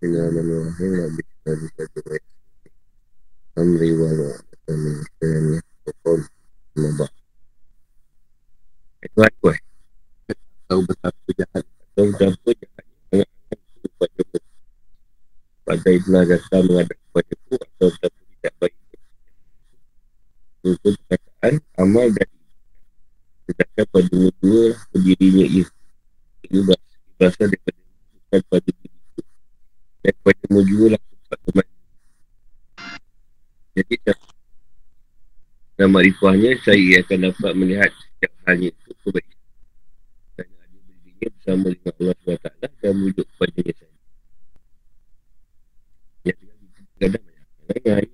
Bismillahirrahmanirrahim. Pada ibnah jasa menghadap kepada ku atau betapa tidak baik. Itu perkataan amal dan Sedangkan pada dua berdirinya ia. Ia berasal daripada bukan pada diri itu. Dan pada mujur lah tempat teman. Jadi makrifahnya saya akan dapat melihat setiap halnya itu kebaikan. Dan ada berdirinya bersama dengan Allah SWT dan wujud kepadanya saya. Ya, kadang banyak. Kadang-kadang yang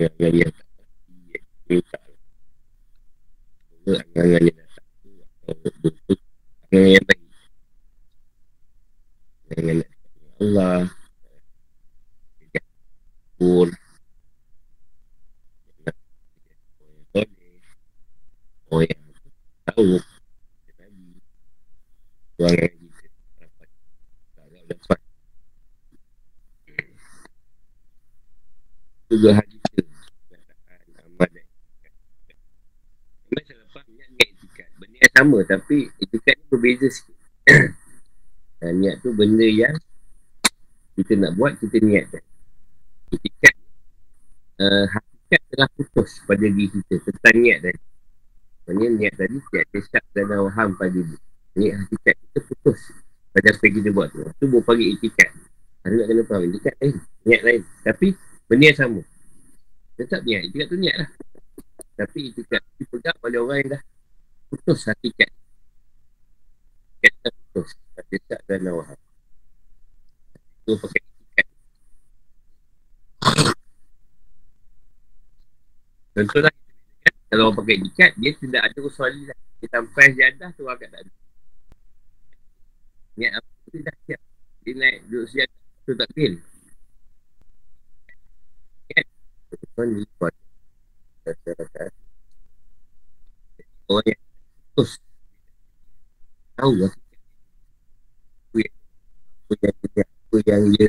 yang yang tak pasti, yang tak angan-angan yang dah satu atau bentuk angan yang baik angan Allah tidak pun Oh yang tahu Tuan yang kita dapat Tak dapat Juga hadis yang sama tapi etikat ni berbeza sikit. Dan niat tu benda yang kita nak buat, kita niat kan. Etikat uh, hakikat telah putus pada diri kita tentang niat tadi. Maksudnya niat tadi tiap desak dan waham pada diri. Niat hakikat kita putus pada apa kita buat tu. Itu buat pagi etikat. Ada nak kena faham, etikat lain, niat lain. Tapi benda yang sama. Tetap niat, etikat tu niat lah. Tapi etikat dipegang oleh orang yang dah putus hakikat kita putus hakikat dan nawahab itu pakai hakikat contohlah kan, kalau orang pakai hakikat dia tidak ada usul lah dia sampai jadah tu agak tak ada niat apa tu dah siap dia naik duduk siap tu tak lipat Orang yang terus tahu lah apa yang apa yang dia apa yang dia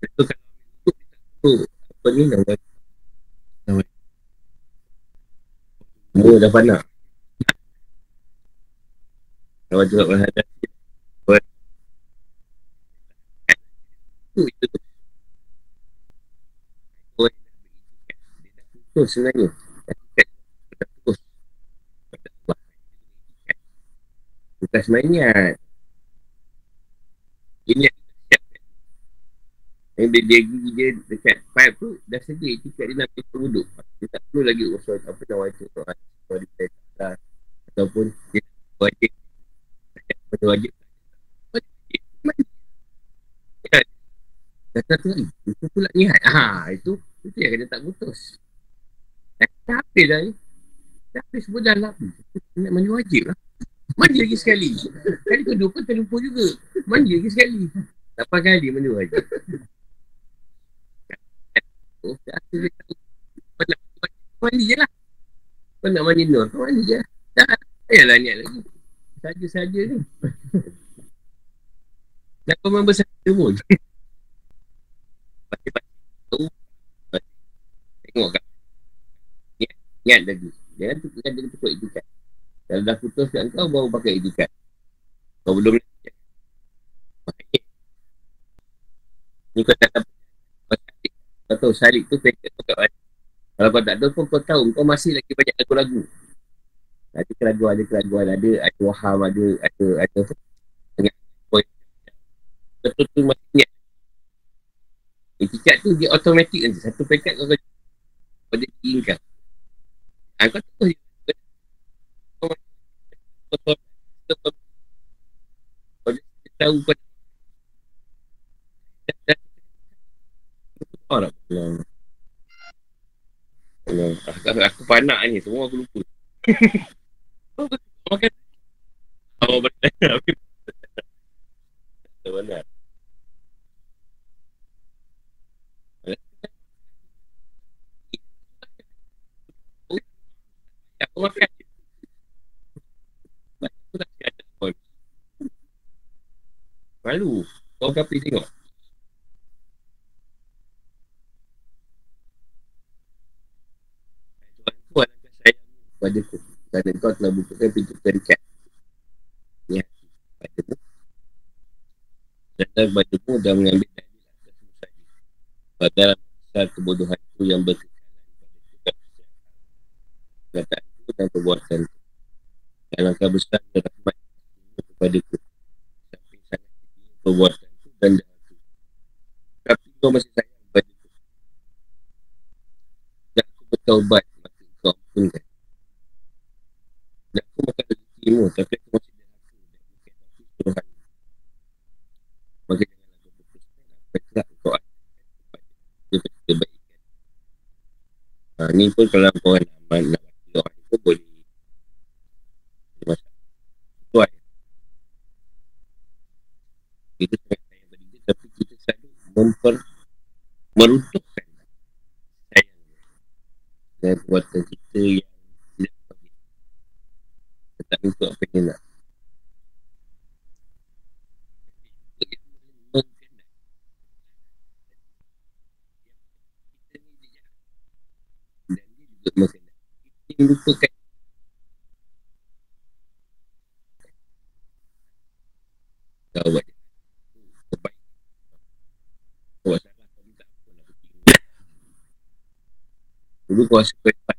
itu dia itu apa ni nama nama semua dah panak kalau juga berhadap itu itu tu sebenarnya bukan sebenarnya ini yang dia, dia, dia dekat pipe tu dah sedia tiket dia nak pergi duduk dia tak perlu lagi usul apa nak wajib kalau dia tak ataupun dia wajib betul wajib Kata tu itu pula niat. Ha, itu itu yang kena tak putus. Dah habis dah ni. Dah habis pun dah habis. Nak mandi wajib lah. Mandi lagi sekali. Kali kedua pun terlupa juga. Mandi lagi sekali. Lapan kali mandi wajib. Mandi je lah. Kau nak mandi nur, kau mandi je. Tak payahlah niat lagi. Saja-saja ni. Dah kau memang besar pun. Tengok kan. Ingat lagi. Jangan tu kan dia tukar etikat. Kalau dah putus kat kau, baru pakai etikat. Kau belum Ni kau tak tahu. Kau tahu salik tu paket kau kat mana. Kalau kau tak tahu pun kau tahu. Kau masih lagi banyak lagu-lagu. Ada keraguan, ada keraguan. Ada, ada waham, ada, ada, ada. Tengah poin. Betul tu masih ingat. Etikat tu dia automatik nanti. Satu paket kau kau dia ingat. Ha, kau tahu je. Kau tahu kau Orang Allah. Aku, aku panak ni, semua aku lupa. Makan. Oh, betul. Betul. Aku makan. Aku tak sihat pun. Malu. Kau kapi tengok. Tuhan ku alangkah sayang kepada ku. Kerana kau telah bukakan pintu terikat. Ni hati pada mu. Datang kepada mu dan mengambil dalil atas mu saja. Pada besar kebodohan ku yang berkekalan. Kata ku dan perbuatan ku. Alangkah besar rahmat kepada ku. Sampai sangat perbuatan dan jahat Tapi kau masih sayang pada aku. Dan aku bertaubat maka kau ampunkan. Dan aku makan rezekimu tapi aku masih jahat dan bukan aku suruhan. Maka janganlah kau putuskan apa yang telah kau ada kepada kebaikan. Ha, ni pun kalau kau nak aman nak bagi orang itu boleh masalah. Tuan. Itu sangat tapi kita selalu memper meruntuhkan sayang dan perbuatan kita yang tidak baik tak untuk apa yang nak lupakan kau buat Dulu kau rasa kau hebat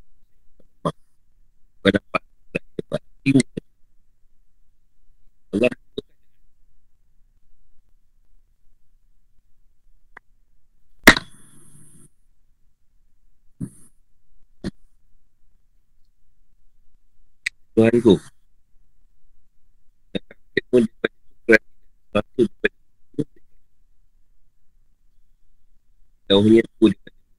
Kau dapat Hebat Allah Tuhan ku aku daripada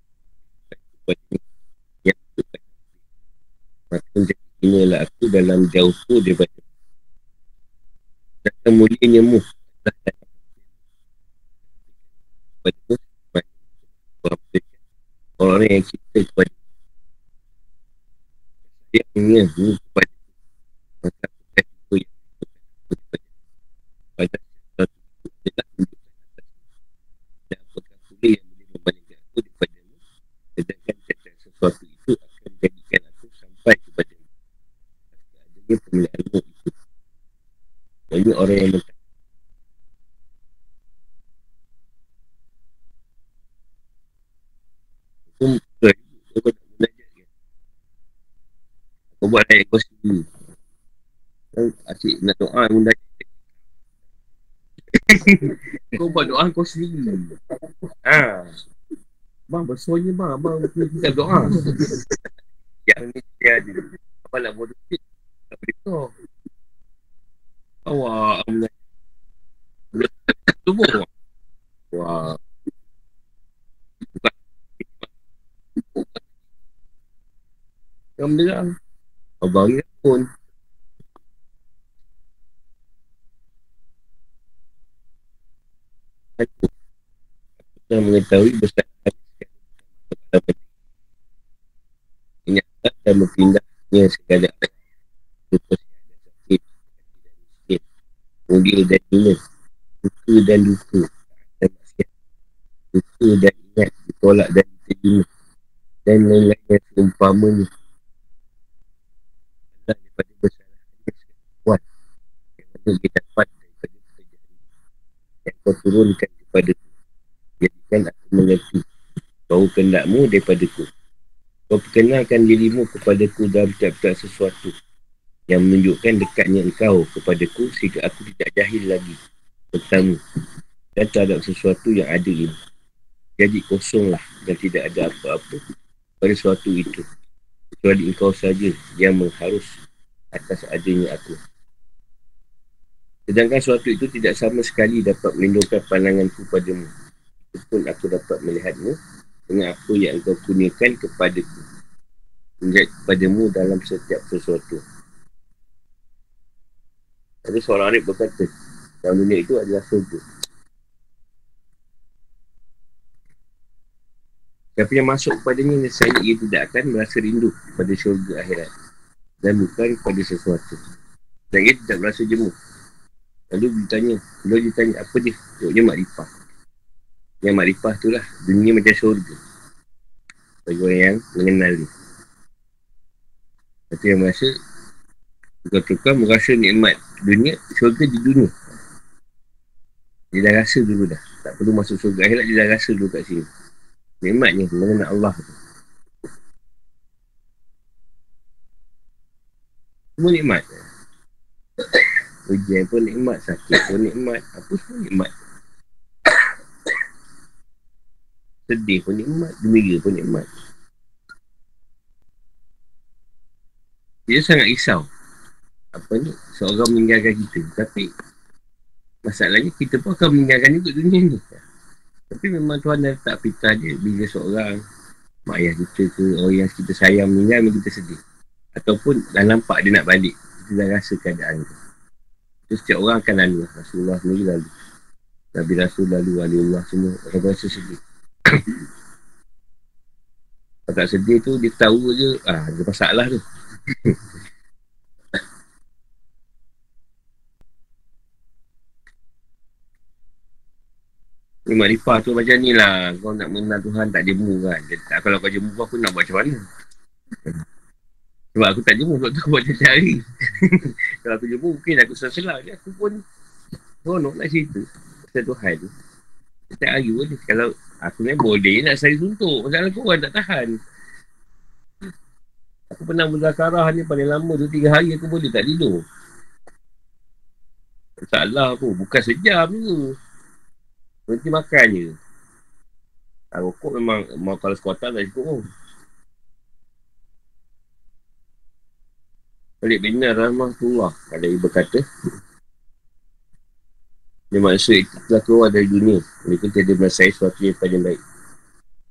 Maka inilah aku dalam jauhku daripada Dan mulianya mu. Orang yang kita kepada Sayangnya mu kepada Maka aku akan jumpa yang kepada Pada sesuatu Tidak menunjukkan atas Dan apakah boleh yang boleh membandingkan aku daripada mu Sedangkan sesuatu itu akan menjadikan sampai kepada adanya pemilihanmu itu banyak orang yang minta Aku betul Aku tak belajar kan Aku buat ayat kau sendiri Kan asyik nak doa pun dah Kau buat doa kau sendiri. Ha. Bang, besarnya bang, abang kita doa. Yang ni dia ada Apa nak bodoh sikit. Tak boleh kau Awak Boleh tubuh. Wah. Bukan Yang bilang Abang ni pun Aku Aku mengetahui besar hati dan berpindahnya segala lupa sihat dan miskin mulia dan luka dan luka dan ingat ditolak dan diterima. Dan lain-lain yang seumpamanya. Allah daripada segala kuat yang mana dia dapat daripada pekerjaan yang kau turunkan mengerti bahawa kendakmu daripada ku kau perkenalkan dirimu kepadaku dalam tiap-tiap sesuatu yang menunjukkan dekatnya engkau kepadaku sehingga aku tidak jahil lagi tentangmu dan terhadap sesuatu yang ada ini. Jadi kosonglah dan tidak ada apa-apa pada sesuatu itu. Kecuali engkau saja yang mengharus atas adanya aku. Sedangkan sesuatu itu tidak sama sekali dapat melindungkan pandanganku padamu. Itu pun aku dapat melihatmu dengan apa yang engkau kurniakan kepadaku hingga kepadamu dalam setiap sesuatu. Ada seorang Arif berkata dalam dunia itu adalah surga. Siapa yang masuk kepadanya saya ia tidak akan merasa rindu pada syurga akhirat dan bukan pada sesuatu. Dan ia tidak merasa jemu. Lalu ditanya, lalu ditanya apa dia? Jawabnya makrifah. Yang makrifah tu lah, dunia macam syurga. Bagi orang yang mengenal dia. Lepas yang merasa, tukar-tukar merasa nikmat dunia, syurga di dunia. Dia dah rasa dulu dah. Tak perlu masuk syurga akhirat, dia dah rasa dulu kat sini. Nikmatnya mengenal Allah tu. Semua nikmat. Ujian pun nikmat, sakit pun nikmat, apa pun nikmat. Sedih pun nikmat, gembira pun nikmat. Dia sangat risau. Apa ni? Seorang meninggalkan kita. Tapi Masalahnya kita pun akan meninggalkan juga dunia ni. Tapi memang Tuhan dah tak fitrah dia bila seorang mak ayah kita ke orang yang kita sayang meninggal kita sedih. Ataupun dah nampak dia nak balik. Kita dah rasa keadaan tu. Itu setiap orang akan lalu. Rasulullah sendiri lalu. Nabi Rasul lalu, Ali Allah semua. Orang rasa sedih. Kalau tak sedih tu, dia tahu je, ah, ada masalah tu. Ni makrifah tu macam ni lah. Kau nak mengenal Tuhan tak jemu kan. Tak, kalau kau jemu aku nak buat macam mana? Sebab aku tak jemu. Sebab tu aku buat macam hari. kalau aku jemu mungkin aku selah Dia aku pun seronok nak cerita. Tuhan tu. Setiap hari pun. Kalau aku ni boleh nak saya suntuk. Masalah kau orang tak tahan. Aku pernah muzakarah ni paling lama tu tiga hari aku boleh tak tidur. Salah aku. Bukan sejam tu. Berhenti makan je. Ha, rokok memang, mau kalau sekuatan tak cukup pun. Balik benar rahmatullah. Ada ibu kata. Dia maksud itu telah keluar dari dunia. Mereka tidak merasa sesuatu yang paling baik.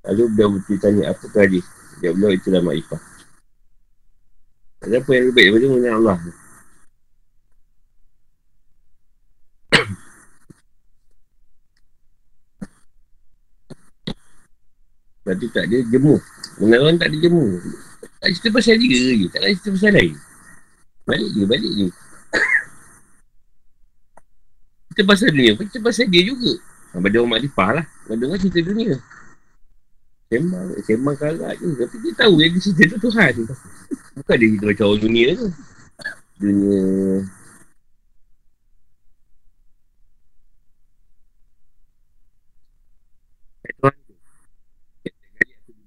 Lalu beliau bertanya apa tadi? Dia beliau itulah makrifah. Ada apa yang lebih baik daripada mengenai Allah? Berarti tak ada jemu. Mengenal tak ada jemu. Tak cerita pasal dia je. Tak ada cerita pasal lain. Balik je, balik je. Kita pasal dunia Kita pasal dia juga. Pada orang makrifah lah. Pada orang cerita dunia. Sembang, sembang kalah je. Tapi dia tahu yang dia cerita tu Tuhan. Bukan dia cerita macam orang dunia tu. Dunia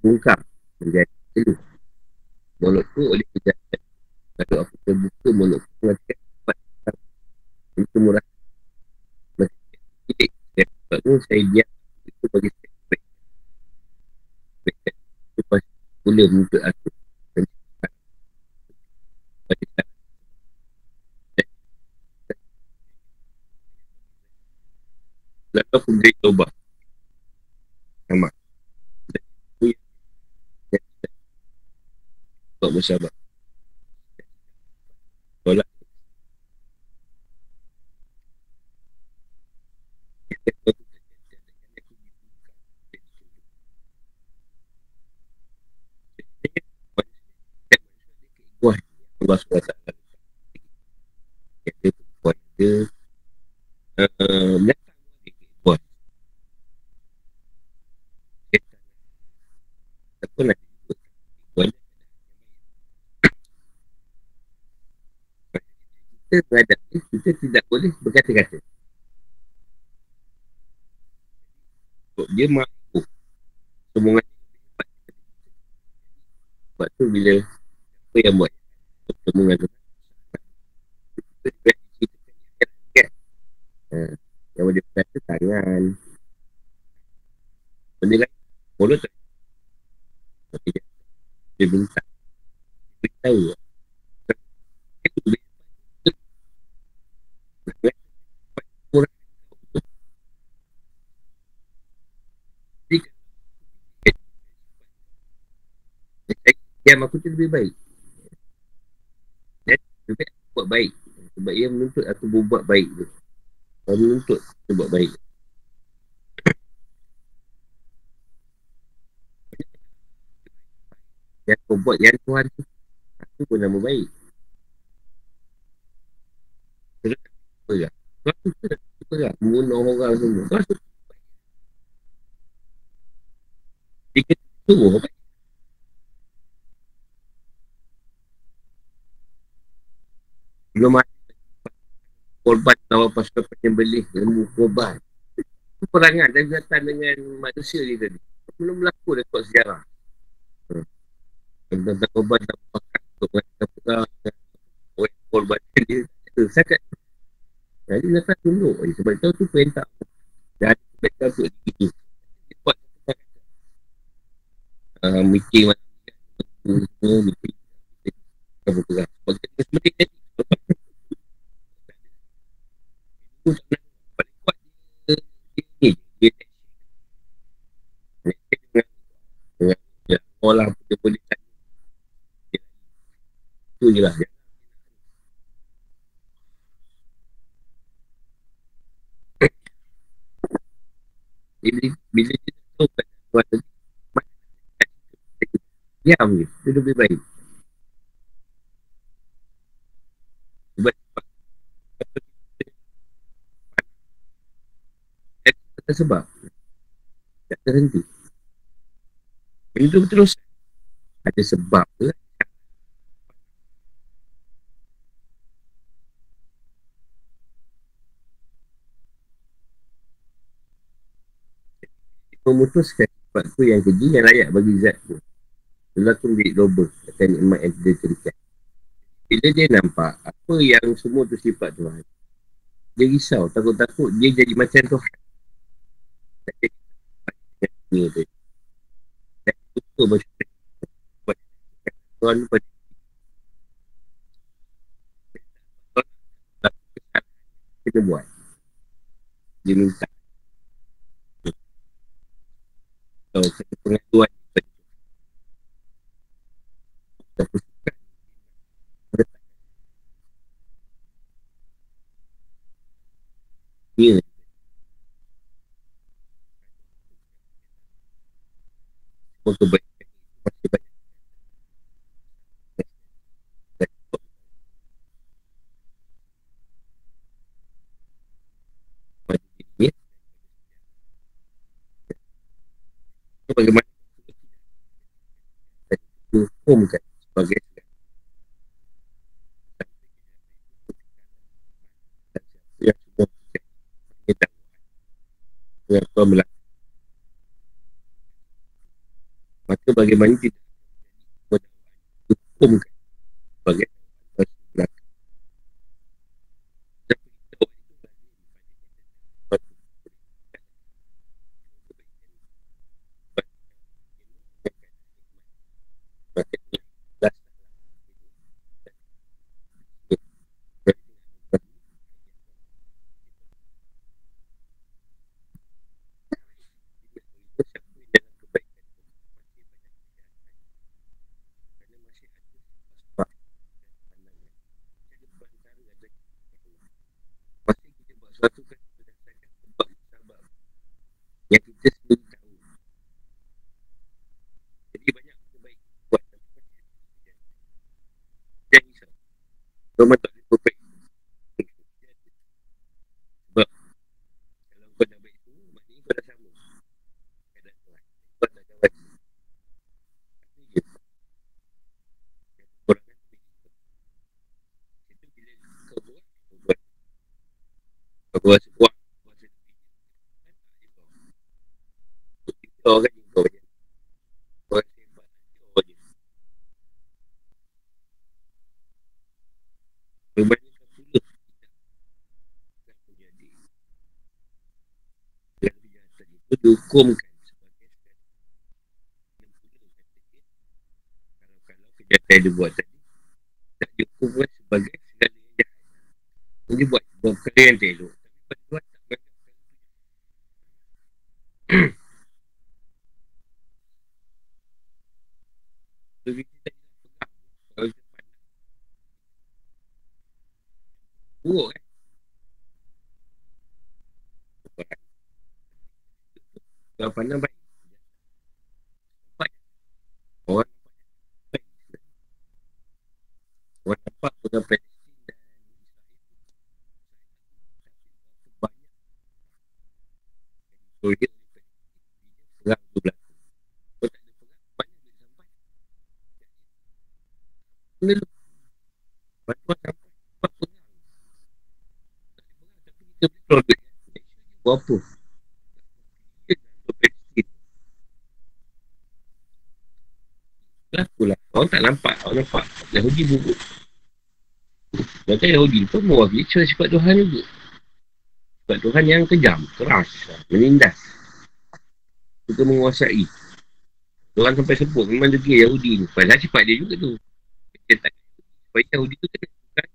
bungkam menjadi penuh. Mulutku oleh kejahatan. Kalau aku terbuka mulutku mengatakan cepat itu murah. Sebab saya diam itu bagi saya baik. Itu pasti mula menuntut aku. Lalu aku beri tobat. Sama. untuk bersabar. Tolak. Allah SWT dia uh, Buat. Apa nak kita tidak boleh berkata-kata. Dia mampu. Semua Sebab tu bila apa yang buat dengan Tuhan yang boleh berkata tangan benda lain mulut tak dia minta dia beritahu Diam aku tu lebih baik buat baik Sebab ia menuntut aku berbuat baik tu Dia menuntut aku buat baik Yang aku buat yang Tuhan tu Aku pun nama baik Kau suka, suka lah. Membunuh orang semua. Kau suka. Suruh, apa? Belum ada korban atau pasukan penyembelih ilmu korban. Perangan dan datang dengan manusia ni tadi. Belum berlaku dah kot sejarah. Hmm. Tentang korban dan pakai untuk mengajar perang korban dia. Sangat. Jadi datang tunduk. Sebab itu tu perintah. Dan perintah untuk itu. Dia buat uh, meeting semua meeting kita bergerak sebab kita seperti tadi paling kuat dia dia dia dia boleh tanya itu je lah bila, tahu tuan tadi Diam je. Itu lebih baik. Ada sebab tak terhenti itu terus ada sebab ke memutuskan tu yang keji yang layak bagi zat tu Allah tu menjadi loba akan nikmat yang dia cerita. Bila dia nampak apa yang semua tu sifat Tuhan, dia risau, takut-takut dia jadi macam Tuhan. Dunia tu. Itu macam pada kita buat. Dia minta. So, kita pengaduan Ya. Semua kebaikan masih banyak. Bagaimana hukumkan sebagai yang semua yang maka bagaimana tidak hukumkan sebagai dihukumkan sebagai kalau-kalau kejahatan yang dibuat tadi tak dihukumkan sebagai segala yang jahat yang dibuat buat perkara yang tak elok. Tapi buat tak banyak kalau buruk kan pandang baik. Orang Orang dapat guna prediksi dan Perang tu tak ada perang Banyak sampai Benda Bantuan sampai Sebab perang Tak ada perang Tapi kita perlu Berapa Orang tak nampak Orang nampak. Yahudi buruk. Maka Yahudi pun mewakili sifat Tuhan juga. Sifat Tuhan yang kejam Keras Menindas. Suka menguasai. Orang sampai sebut Memang degil Yahudi ni. Padahal sifat dia juga tu. Dia tak Supaya Yahudi tu kena Bukan.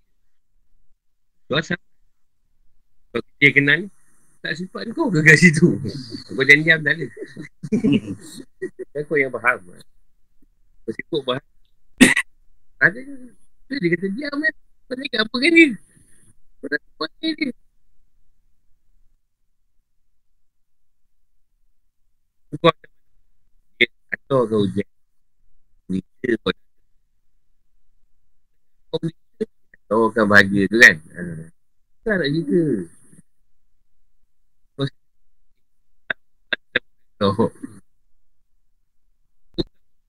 Tuhan sama. Kalau kita kenal tak sifat kau ke kat situ? Kau jangan diam tak ada Kan kau yang faham Kau sibuk faham Ada Dia. Kata diam kan Kau cakap apa kan Kau dah buat ni? Kau atau kau ujian? Berita kau Kau berita Kau akan bahagia tu kan? Ha. Tak nak cerita. Oh.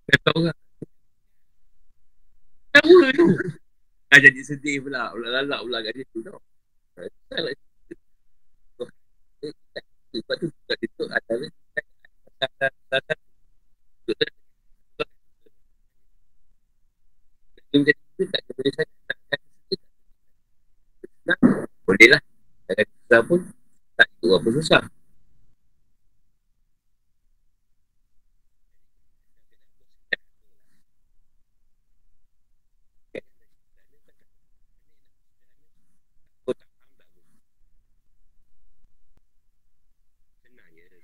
Kata orang. Apa tu? Dah jadi sedih pula. Pula lalak pula kat situ tau. Lepas tu kat situ antara Boleh lah. Tak ada susah pun. Tak ikut apa susah.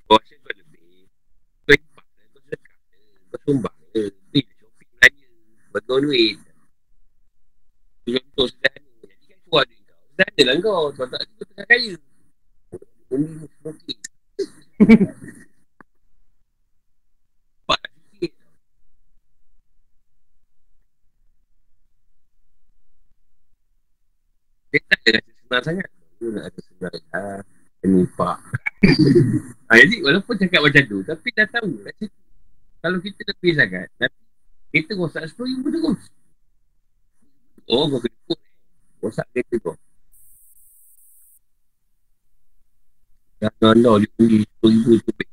Puasa kau lebih Kau impak lah Kau sedekah Kau sumbang ke Pergi shopping belanja Betul duit. Contoh sederhana Jadi kan keluar duit kau. Sederhana lah kau Sebab tak kau tengah kaya Ini lah sikit. Dia tak ada senang sangat. Dia nak rasa senang lah Penipak ha, Jadi walaupun cakap macam tu Tapi dah tahu situ Kalau kita lebih sangat Tapi kita rosak 10 ribu terus. Oh kau kena ikut. Rosak kereta kau. Jangan anda dia undi 10 ribu tu baik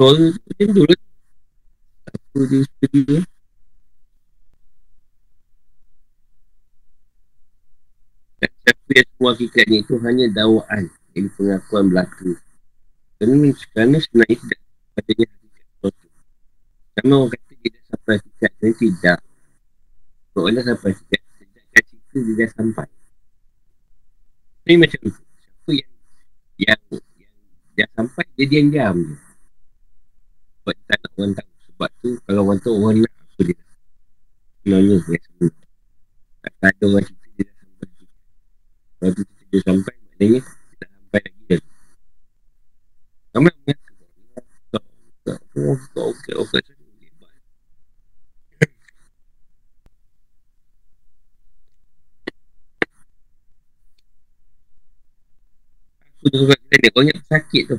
Suara tu macam tu lah. Siapa yang semua hakikatnya itu hanya dakwaan Ini pengakuan belaka Kerana, kerana sebenarnya tidak Padanya sesuatu Sama orang kata dia dah sampai hakikat Dan tidak. Orang dah sampai hakikat Tidak akan cerita dia dah sampai. Ini macam tu Siapa yang Yang Yang dah sampai Dia diam-diam je. Sebab tak nak orang tahu. Sebab tu Kalau orang tahu orang nak Apa dia. Sebenarnya Tak ada orang cerita kalau tu kita sampai Maknanya Kita sampai lagi kan Ramai yang mengaku Oh, kau okey, okey. Aku tu kat klinik, kau ingat sakit tu.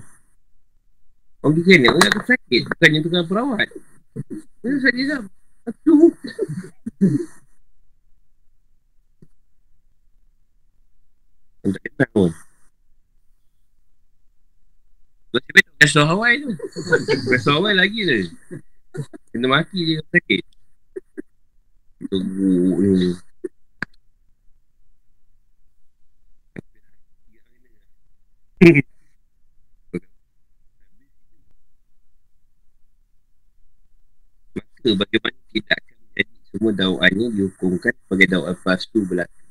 Kau pergi klinik, kau ingat sakit. Bukannya tukang perawat. Kenapa sakit tak? Aku. Kau tak kenal pun Cakap tak kasih Hawaii tu. Kasih Hawaii lagi tu Kena dia kau sakit. Teruk ni Maka bagaimana tidak akan menjadi semua dakwaannya dihukumkan sebagai dakwaan pastu belakang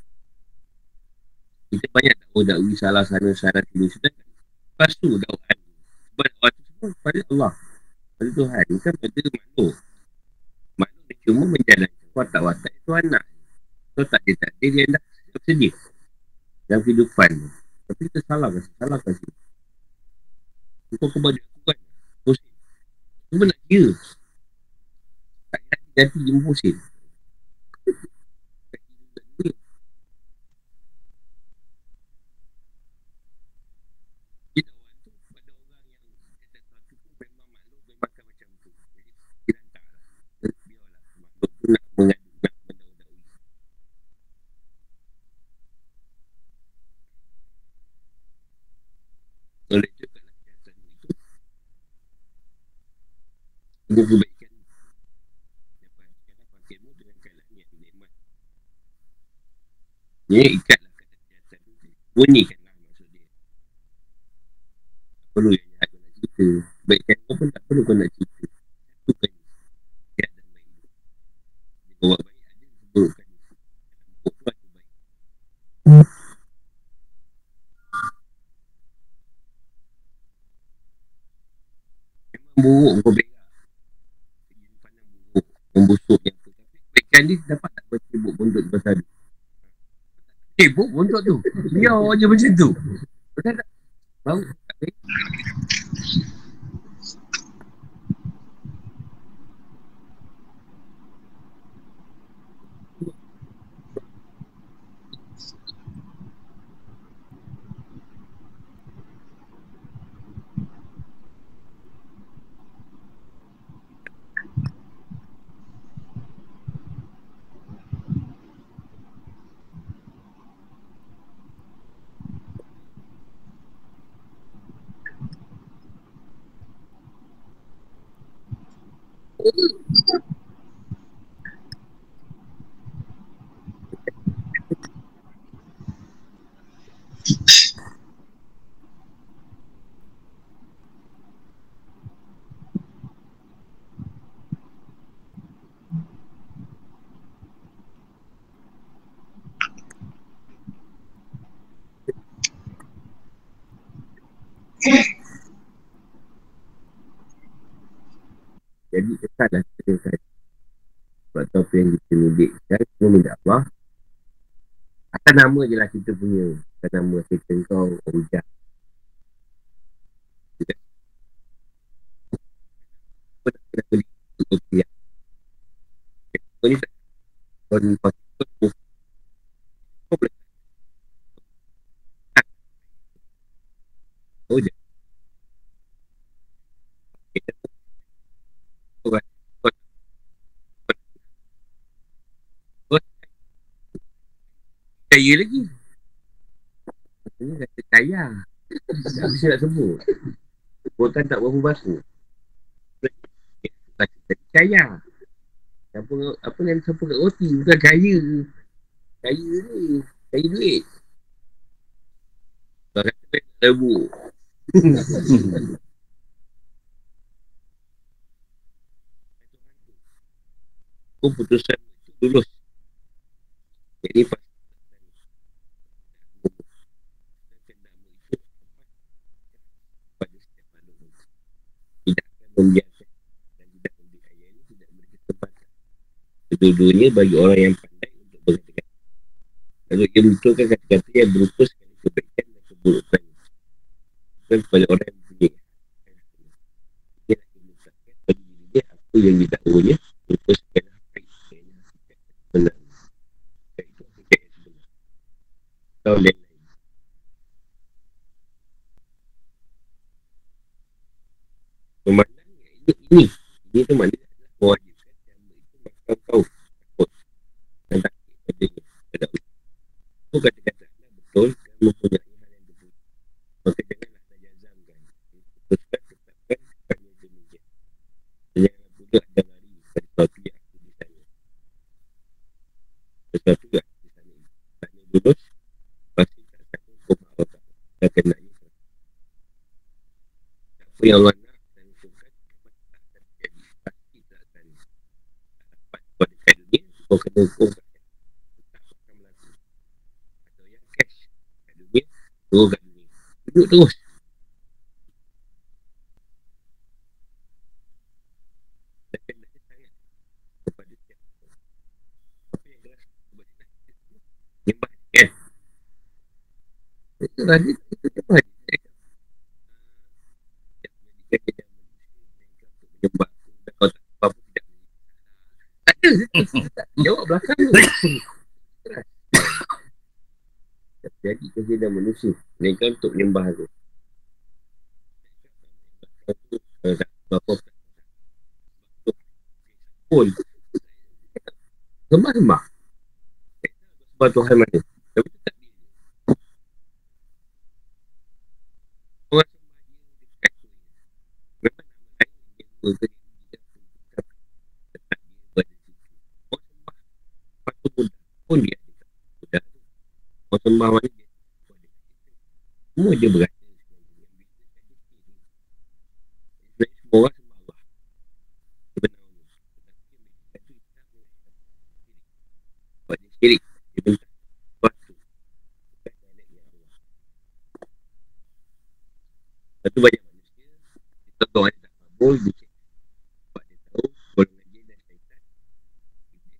kita banyak tahu dakwi salah sana salah sini. Lepas tu dakwaan sebab dakwaan tu semua pada Allah. Pada Tuhan. Bukan pada makhluk. Makhluk dia cuma menjalankan watak-watak itu anak. So tak dia tak dia dia dah bersedia dalam kehidupan tapi kita salah kasih salah kasih kau kepada aku kan pusing. Cuma nak kira tak ganti jemput Ini kebaikan Dapatkanlah pakaimu dengan keadaan yang nikmat Ini ikatlah kata kesihatan tu Bunyikanlah maksud dia. Perlu yang kau nak cerita. Kebaikan kau pun tak perlu kau nak cerita. Satu kan. Jahat dan baik. Dia buat baik ada Buat tu ada baik buruk kau buruk Membusuk yang tu. Kebaikan dia dapat tak bersibuk buntut pasal dia? Sibuk buntut tu? Biar je macam tu. Betul tak? Bau. tak baik Jadi kesanlah kita tadi Sebab tu apa yang kita milik Sekarang kita minta Allah Atas nama je lah kita punya. Atas nama kita kau Ujah Kau tak ni tak Kau ni kau Kau boleh Kau je Kita Kau kan Kau Kau Percaya lagi. Maksudnya kata kaya Tak bisa nak sebut. Sebutan tak berapa baku Kata tadi kaya Siapa apa yang siapa kat roti bukan kaya. Kaya ni Kaya duit. Kau kata baik lebu Keputusan itu lulus. Jadi pas pada setiap makhluk membiarkan dan tidak memberi ini tidak memberi kesempatan kedua-duanya bagi orang yang pandai untuk berkata lalu ia menentukan kata-kata yang berupa sekali kebaikan dan keburukan bukan kepada orang yang mempunyai dia akan bagi dirinya apa yang didakwanya berupa sekali baik sekali hakikat benar itu yang sebenar. Atau lain. Memandang ini, ini Ini tu maknanya adalah mewajibkan Jamba itu bakal kau Takut Dan takut pada Pada Allah Itu kata-kata anda betul. Dan mempunyai hal yang betul. Maka janganlah anda jazamkan. Putuskan tetapkan Bukannya demikian. Dan janganlah pula anda lari Pada sesuatu yang aku di sana Sesuatu yang aku di sana Tanya lulus Pasti tak hukum Allah Ta'ala Dan kenanya Apa yang Allah nak dan hukumkan Memang tak akan terjadi Pasti tak akan dapat pada kat dunia Kau kena hukumkan Tak akan berlaku Atau yang cash kat dunia Turun kat dunia Duduk terus kena sangat Kepada siapa Apa yang keras kepada nak Nyembah kan Itu lah dia Itu nyembah dia yang menjadikan dia manusia dan kau untuk menyembah aku dan kau tak apa pun tidak tak ada tak jawab belakang tu. Jadi kerja dan manusia melainkan untuk menyembah aku. Apa pun sembah-sembah. Sembah Tuhan mana? Tapi tak dia orang sembah dia dekat tu. Memang nama lain yang dia ke dia dia pun sembah mana dia. Semua dia berada. Semua orang sembah Allah. Sebenarnya. Dia syirik. Dia bentak. Sesuatu. Bukan dialeknya Allah. Lepas tu banyak manusia. Dia tahu ada tak kabul. Dia cek. Sebab dia tahu. Golongan dia dan syaitan.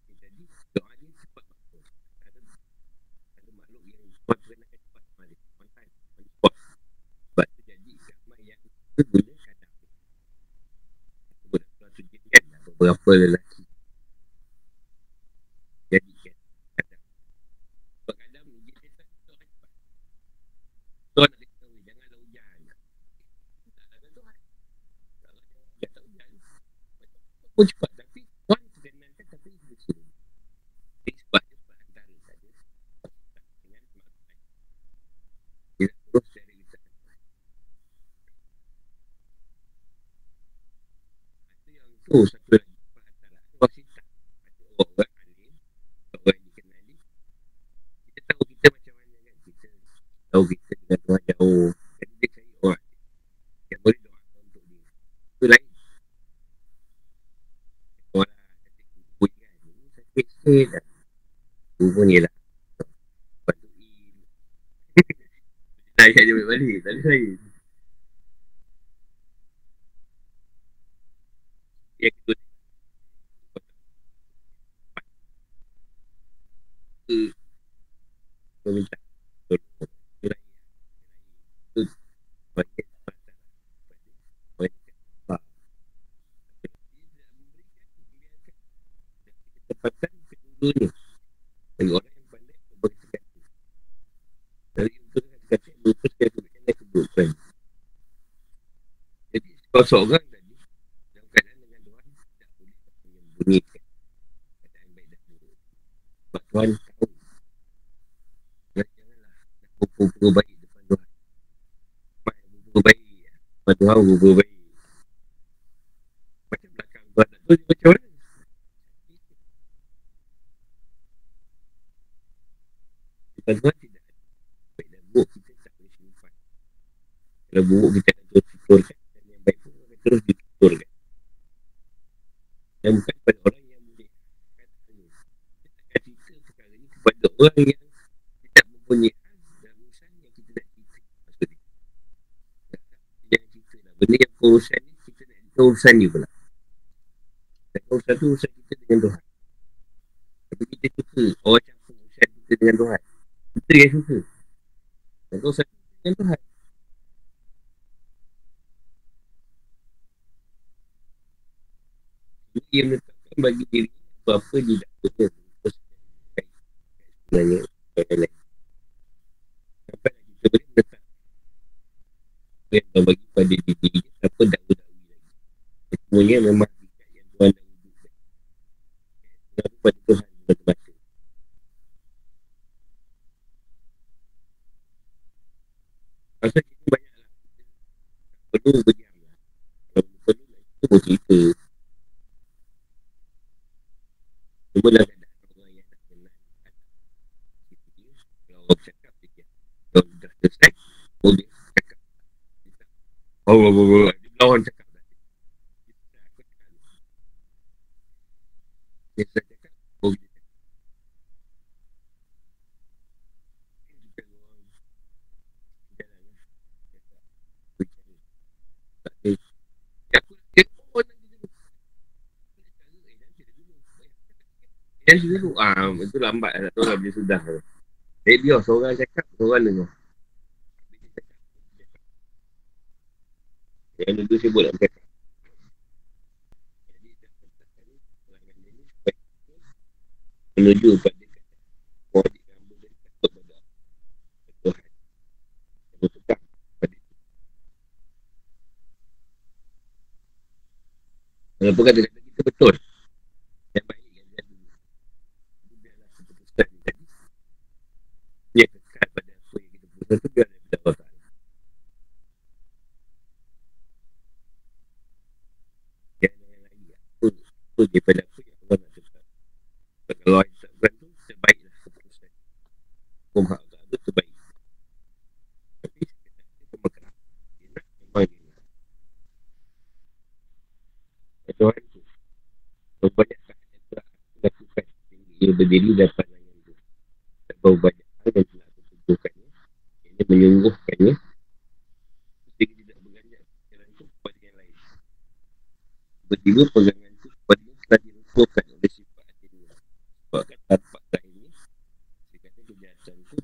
Dia tadi. Doa dia cepat makhluk. Ada, ada makhluk yang cepat perkenalkan cepat sama dia. On time. On spot. Sebab tu jadi ramai yang tu guna kadang. Sebut suatu jin kan. Beberapa lelaki. Jadi kan. Kadang. Sebab kadang jin syaitan tu nak kata. Janganlah hujan. Tak ada dia hujan. Pun cepat. Tapi Tuhan perkenalkan tapi dia suruh. Jadi sebab dia perantara saja. Dengan makhluk lain. Dia nak terus dari usaha Tuhan. Tu satu lagi. Wasitah. Ada orang alim. Orang dikenali. Kita tahu kita macam mana kan. Kita tahu kita dengan Tuhan jauh. Jadi dia cari orang yang boleh doakan untuk dia. Itu lain. Orang kata kumpul kan. Ini sakit sikit lah. Kumpul ni lah. Nak ikat dia balik. Tak ada lain. Yang kedua. Meminta tolong. Itu lain. Itu banyak masalah. Banyak masalah. Kesempatan kedudunya bagi orang yang pandai berkata dari untuk kata lupuskan kebaikan dan keburukan jadi kalau seorang tadi dalam keadaan dengan Tuhan tidak boleh menyembunyikan keadaan baik dan buruk. Sebab Tuhan tahu. Janganlah nak berpura baik depan Tuhan. Berpura baik depan Tuhan berpura baik. Macam belakang Tuhan. Tak tahu macam mana Depan Tuhan tidak ada baik dan buruk kita tak boleh simpan kalau buruk kita akan terus tuturkan dan yang baik pun akan terus dituturkan dan bukan kepada orang yang boleh katanya kita akan cerita perkara ini kepada orang yang tidak mempunyai hal dan urusan yang kita nak cerita maksudnya jangan cerita lah benda yang urusan ni kita nak cerita urusan ni pula. Dan urusan tu urusan kita dengan Tuhan. Tapi kita suka orang campur urusan kita dengan Tuhan. Kita yang suka. Dan urusan kita dengan Tuhan. Jadi dia menetapkan bagi diri apa-apa dia tak punya sebenarnya lain. Sampai kita boleh menetap apa yang bagi pada diri dia apa lagi semuanya memang hakikat yang Tuhan dah wujudkan Tuhan pada Tuhan mata-mata Pasal kita banyak lah kita perlu berdiam lah. Kalau perlu lah kita boleh cerita. Cuma dalam keadaan orang yang tak kenal. Kalau orang diam Kalau dah selesai Boleh cakap. Oh, oh, oh. Dia lawan cakap dah Dia tak aku cakap dulu Dia tak cakap Oh, dia cakap Ini juga orang Jalan lah Cakap Berbicara Tak ada Aku dia Oh, nanti dulu Aku nak cara Eh, dah dulu ah itu lambat tak tahu lah bila sudah tu. Dia seorang cakap seorang dengar. Cakap, cakap. Yang dulu sibuk nak bercakap. Jadi dah letakkan ni perangan dia ni supaya kita menuju pada kata wajib takut pada Tuhan. Yang bertukar pada itu. Walaupun kata-kata kita betul. Yang baik yang dulu. Tapi biarlah keputusan ni tadi. Dia kekal pada apa yang kita putuskan tu biar Allah Ta'ala. Jangan yang lain. Itu, itu daripada apa yang Allah nak tetap hukum hak Allah itu terbaik. Tapi Tuhan tu. Berbanyak saat yang telah Dilakukan Sehingga ia berdiri Dapat layan itu Dan banyak hal Yang telah Ketentukannya Yang dia menyungguhkannya Sehingga tidak berganjak Jalan itu Kepada yang lain Berdiri Pegangan itu Kepada yang telah Dilakukan oleh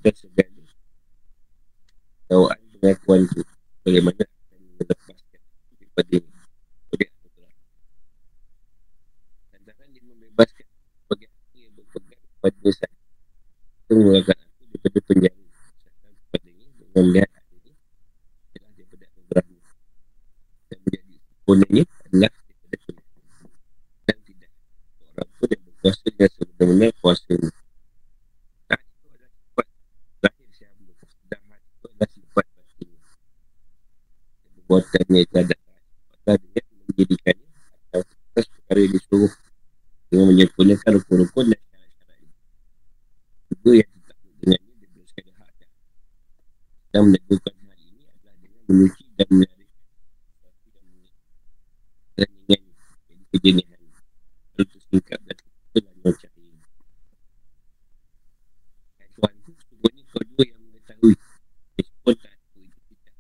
dan segala tawaan pengakuan itu. Bagaimana akan melepaskan daripada ini. pada saat itu mengeluarkan aku daripada penjara. Misalkan kepadanya dengan melihat hal ini adalah daripada anugerahmu dan menjadi sempurnanya adalah daripada sunnah dan tidak orang pun yang berkuasa dengan sebenar-benar kuasa ini saat itu adalah sifat lahir siapa sedang hati itu adalah sifat batin perbuatannya ada maka dengan menjadikannya atas perkara yang disuruh. Dengan menyempurnakan rukun-rukun dan juga yang ditakut dengannya dia bersekali hak dan melakukan hal ini adalah dengan menyuci dan menarik sesuatu yang dan ingin jadi kejenihan lalu tersingkap dan terkumpul dan macam ini dan Tuhan itu sesungguhnya kau dua yang mengetahui meskipun tak aku itu tidak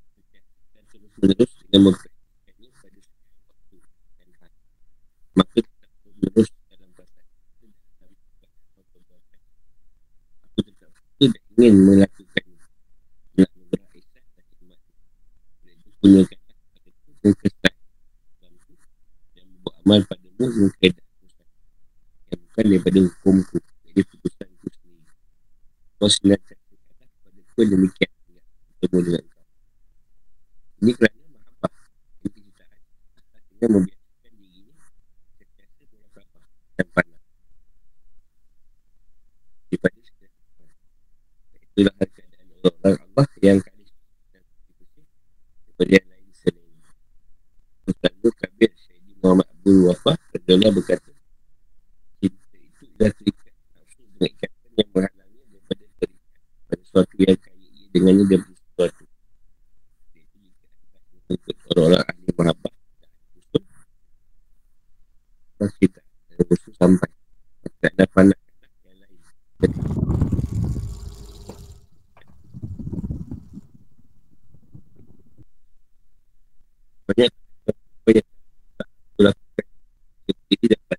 dan terus menerus dengan mempraktikannya pada setiap waktu dan hal maka tetap terus ingin melakukan dan kesan dan membuat amal padamu dengan keadaan yang bukan daripada hukumku jadi putusan itu sendiri kau kata kepada ku demikian bertemu dengan kau ini kerana mahabbah yang kecintaan dengan membiasakan dirinya sentiasa berapa dan pandang daripada itulah keadaan orang Allah yang kali yang lain selain Lalu Kabir Syahidi Muhammad Abdul Wafah Kedua berkata Cinta itu adalah terikat Nafsu dengan ikatan yang menghalangi Daripada terikat Pada sesuatu yang kaya dengannya Daripada sesuatu Itu juga Orang-orang ahli mahabbah Dan kita Dan sampai Tak ada panah yang lain banyak banyak tak lakukan jadi dapat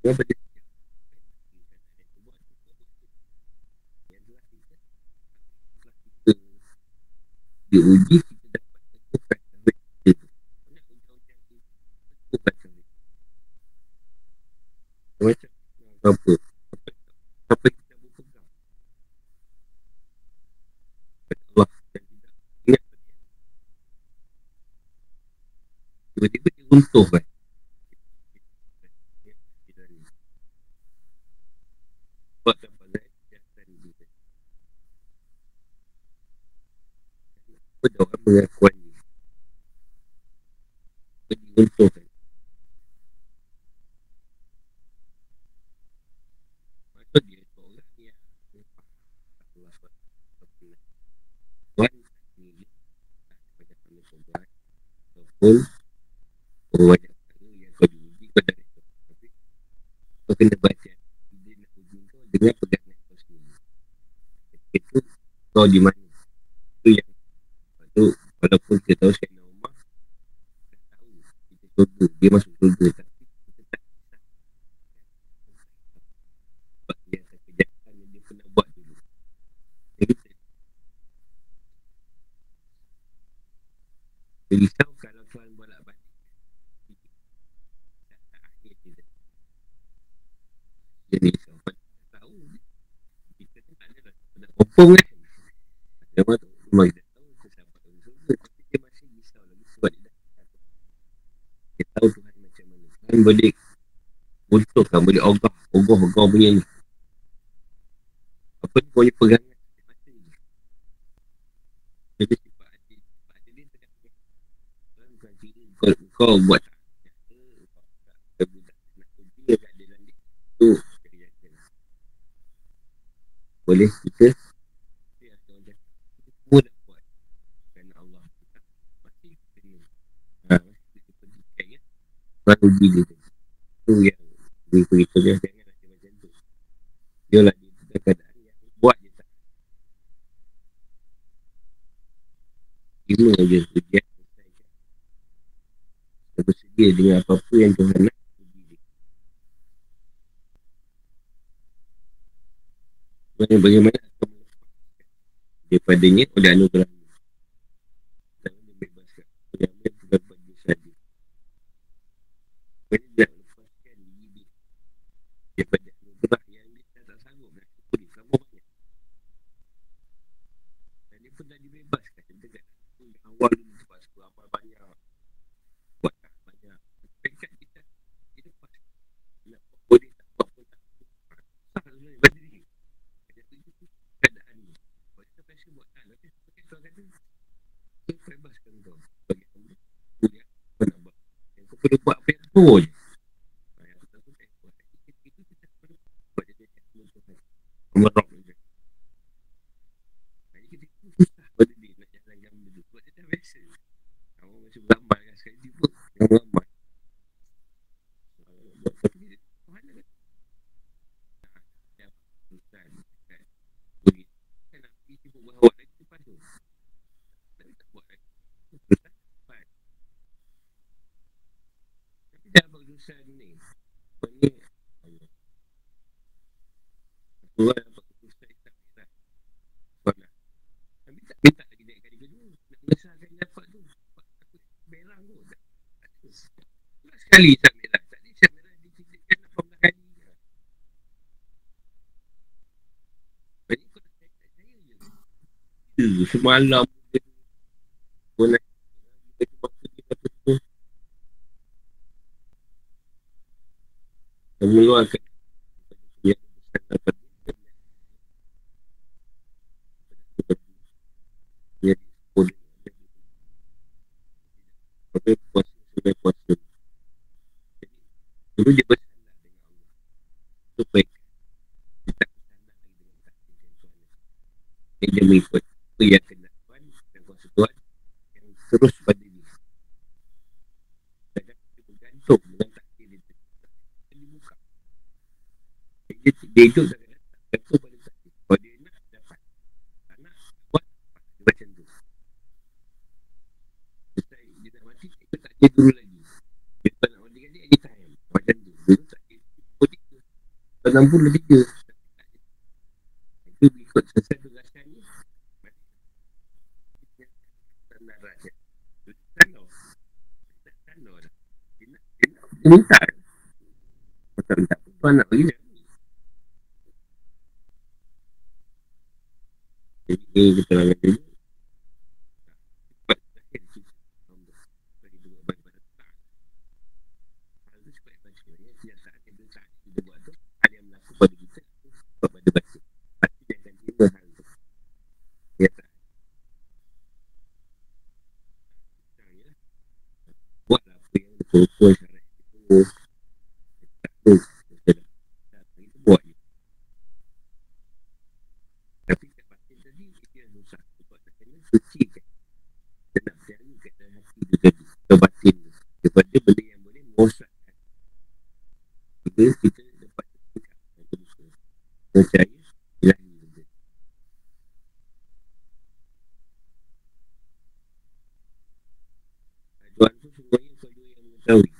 Yang berdekat diuji kita dapat temukan sampai kita banyak undang-undang kita temukan sampai macam apa apa kita berpegang Allah dan tidak ingat tiba-tiba dia runtuh kan? Sebab pada orang pengakuan ni Jadi untuk kan? Maksud dia orang yang Allah Tuhan ni Pada kami sobat Ataupun Banyak kali yang kau diuji Kau dah rekod Tapi Kau kena baca nak Dengan pegangan kau sendiri Itu Kau di mana? Itu yang tu walaupun kita tahu Sayyidina Umar kita tahu kita surga dia masuk surga tapi kita tak kisah sebab dia akan kejahatan yang dia pernah buat dulu jadi kita dia risau kalau Tuhan bolak balik tak tak akhir kita dia risau kita tahu kita tak ada lah nak kompong kan dia mahu Memang kita kita tahu Tuhan macam mana Tuhan boleh untuk kan boleh ogah ogah ogah punya ni apa ni boleh pegangan jadi sifat hati sifat hati ni bukan diri kau, kau buat dia boleh kita semua dah buat kerana Allah masih kena ha, masih kita pergi kan baru uji dia tu yang dia beritahu dia. Jangan rasa macam tu dia lah dia keadaan yang buat je tak. Terima je ujian kita bersedia dengan apa-apa yang Tuhan nak. Bagaimana, bagaimana? Daripadanya oleh anugerah dan membebaskan yang berbagi saja. Bagaimana dia lepaskan diri daripada anugerah yang dia tak sanggup nak syukuri sama banyak. Dan dia pun dah dibebaskan dekat awal dulu sebab suka amal banyak buat tak banyak dekat kita kita lepas nak buat boleh tak buat pun tak sah sebenarnya bagi diri ada tu keadaan ni kalau kita biasa buat tak tuan kata kita bebaskan kau buat yang Tuhan merok je jadi kita susah nak jalan sebab dia biasa. Beramal kan sekali pun yang beramal Allah dapat keputusan tak minta lagi naik kali kedua. Nak mengesahkan dapat tu. Merah tu Tak sekali tak merah. Tak ni tak merah Diciptakan 18 kali Jadi kau tak je. Semalam Kau nak Kita cuma pergi satu tu Mengeluarkan yang besar Jadi dia bersalah dengan Allah Supaya Dia tak bersalah lagi dengan takdir dan Tuhan Yang dia mengikut Apa yang kena Tuhan Dan kuasa Tuhan Yang terus pada dia Dan dia bergantung dengan takdir dia Dan dia buka Dia, dia hidup Gantung pada takdir Kalau dia nak dapat. Tak nak Buat. Dia macam tu. Dia nak mati Dia tak ada dulu lagi. Dia tak nak mati dia Anytime Macam tu. Dulu tak ada tiga. Tiga. Itu ikut selesai tugasan ni. Dah Dia nak Dia nak Dia tak Tuan nak bagi dia Jadi kita lakukan dulu pada baca Pasti dia akan terima hal tu Ya tak Buatlah apa yang betul-betul syarat itu Tak tu Itu buat je Tapi kat batin tadi Itu yang susah Sebab nak kena suci kan Dan nak berjaya kat dalam hati tu tadi Atau batin tu Daripada benda yang boleh merosakkan Juga kita dapat Dekat Percaya Ilahi juga Tuhan tu semuanya Kau dua yang mengetahui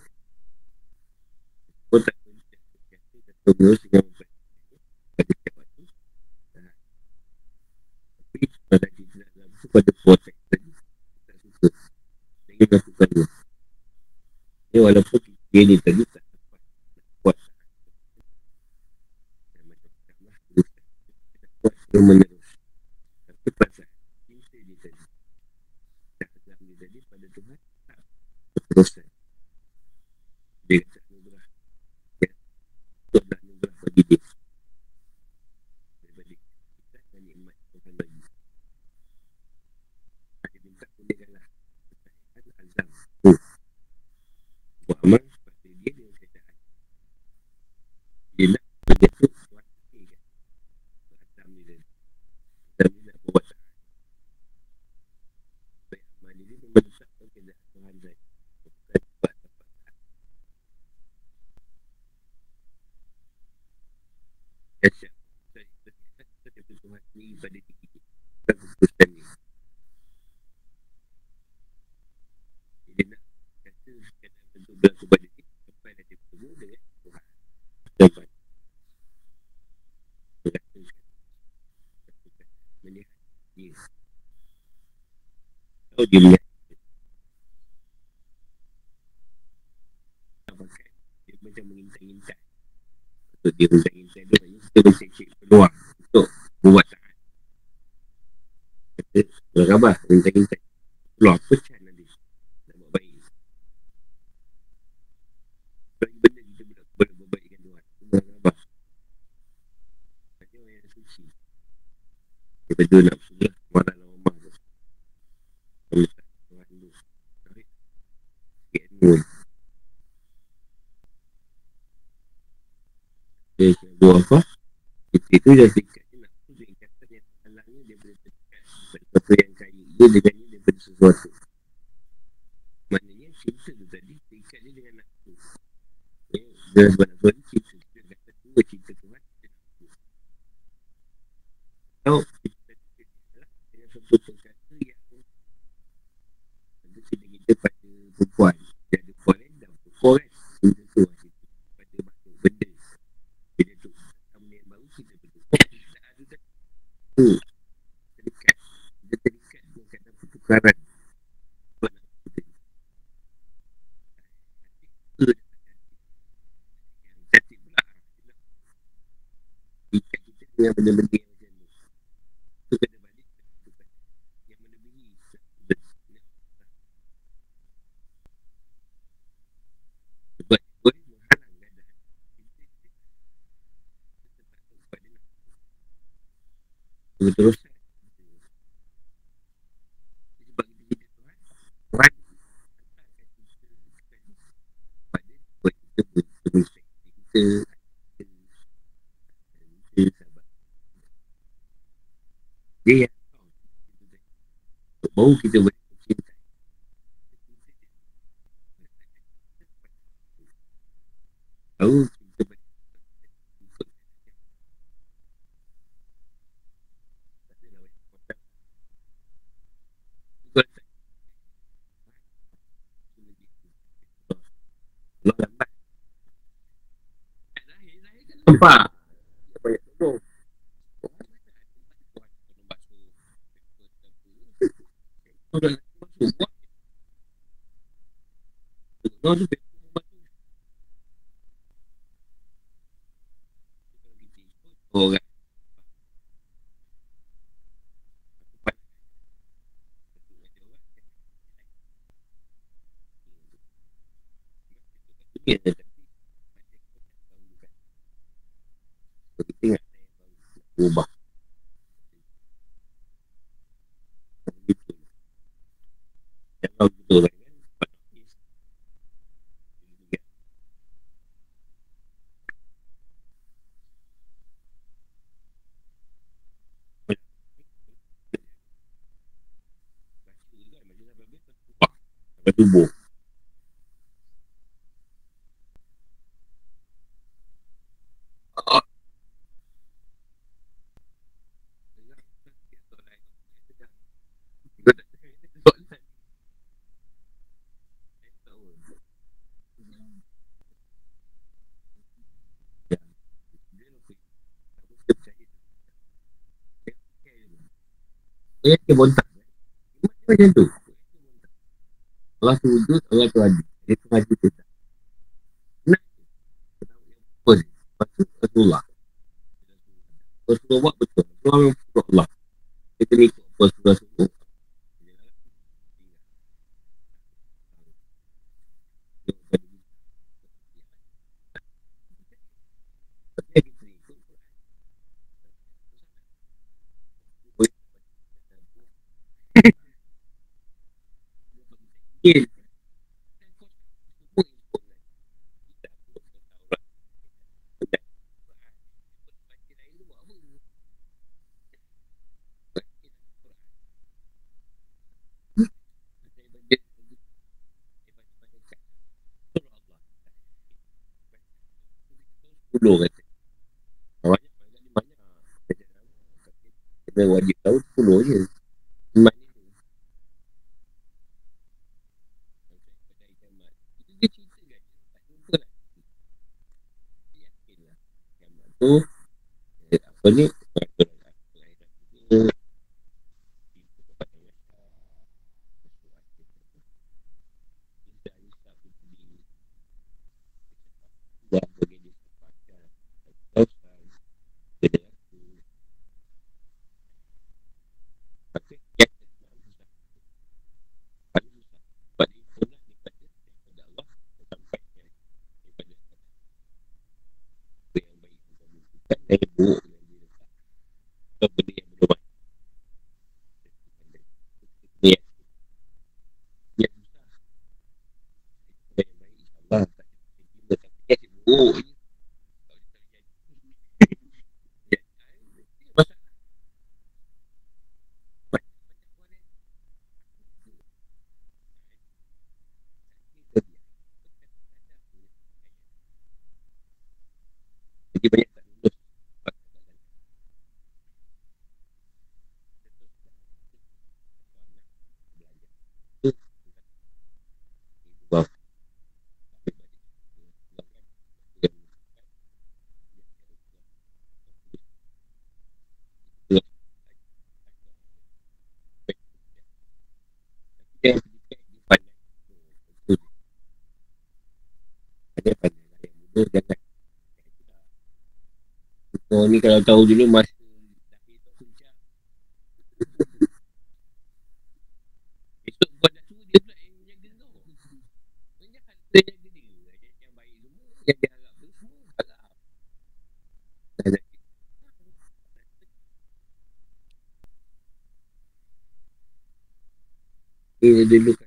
Kau tak tahu Tak tahu terus dengan Pada setiap waktu Tapi Pada kita dalam tu Pada protect tadi Tak suka Jangan lakukan dia Ini walaupun Dia ni tadi Tak terus menerus tapi pasal cinta dia tadi tak dia tadi pada Tuhan tak berterusan dia anugerah ya untuk dah anugerah bagi dia daripada kita dan nikmat Tuhan bagi ada minta kuninganlah pertanyaan azam tu Tuhan saya. Bukan sebab dapat Kasyaf. Saya berkata daripada Tuhan sendiri pada diri kita. Bukan keputusan ni. Jadi nak kata sekadar bentuk berlaku pada diri. Sampai dia bertemu dengan Tuhan. Sampai. Berkata melihat dia. Kalau dia melihat Bahkan dia mengintai-intai Untuk dia dia Maksudnya kita mencari peluang Untuk buat taat Kata Tuan Rabah mengintai-intai Peluang apa cara nanti Nak buat baik Bagi benda kita boleh, boleh buat baik dengan Tuhan Tuan Rabah Maksudnya orang yang suci Sudah Marah lah rumah tu. Tuhan tu Dia buat apa? Kita tu dah tingkat nak tu yang terdekat Sesuatu yang kaya dia dengannya daripada sesuatu. Maknanya cinta tu tadi Tingkat dia dengan nafsu dia sebab nafsu ni cinta Dia kata dua cinta Tuhan Kita nafsu Tahu Kita tadi Dengan satu perkata yang Ada sini kita pada perempuan Dia ada perempuan lain dan perempuan kan Cinta tu lah cinta Pada makhluk benda Bila tu Kemudian baru kita betul Tak ada dah Tu Terdekat Kita terdekat dengan kata pertukaran Sebab nak kita Tu dah Yang cantik pula Ikat kita dengan benda-benda yang macam tu Tu kena balik kepada Yang melebihi Sebab boleh menghalang keadaan Kita kita pada Berterusan Sebab kita cinta Tuhan Tuhan hantarkan kita pada buat kita berterusan kita kita sahabat dia yang tahu untuk baru kita boleh mencintai tahu kita boleh ikut tak ada lah banyak kotak ikut Allah lambat Nampak Dia banyak tolong Oh, tu Orang Ya, tapi kita ingat ubah gitu kalau gitu kan tubuh Dia bontak. Dia macam tu. Allah tu wujud, Allah tu ada. Dia tu maju tu tak. Nak. Apa ni? Lepas tu Rasulullah. Rasulullah betul. Rasulullah memang Allah. Kita ikut Kecil sepuluh kata. Banyak, banyak, banyak. Kita wajib tahu sepuluh je. Ni kalau tahu dulu masa Eh, dulu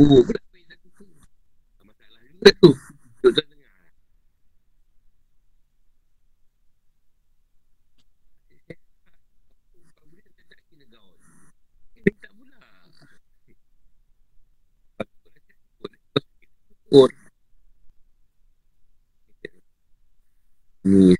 buruk pula Masalah juga tu Duduk dengar Ni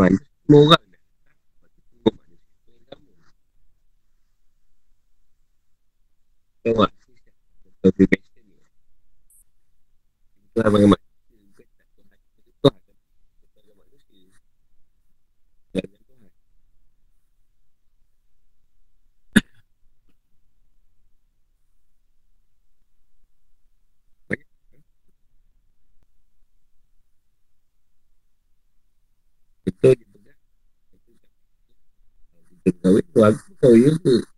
iman semua orang Tengok Tuhan bagaimana betul dia pegang kita kahwin tu aku tahu